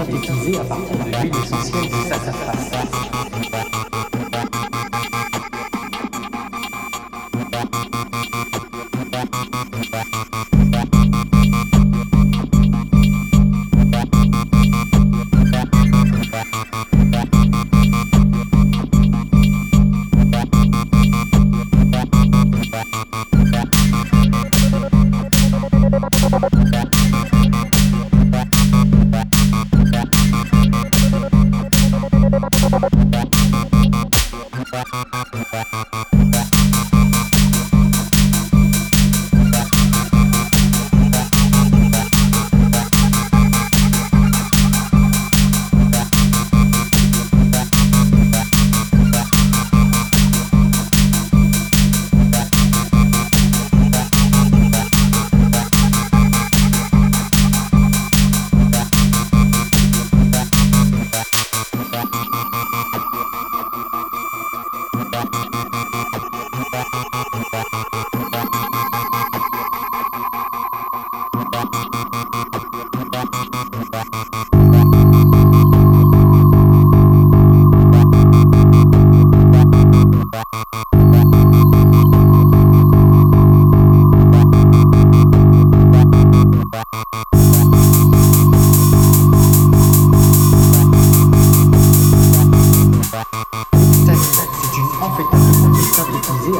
synthétisée à partir de l'huile essentielle de sassafras.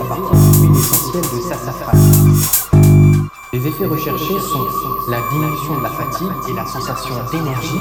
À partir essentielle de sassafras. Les effets recherchés sont la diminution de la fatigue et la sensation d'énergie.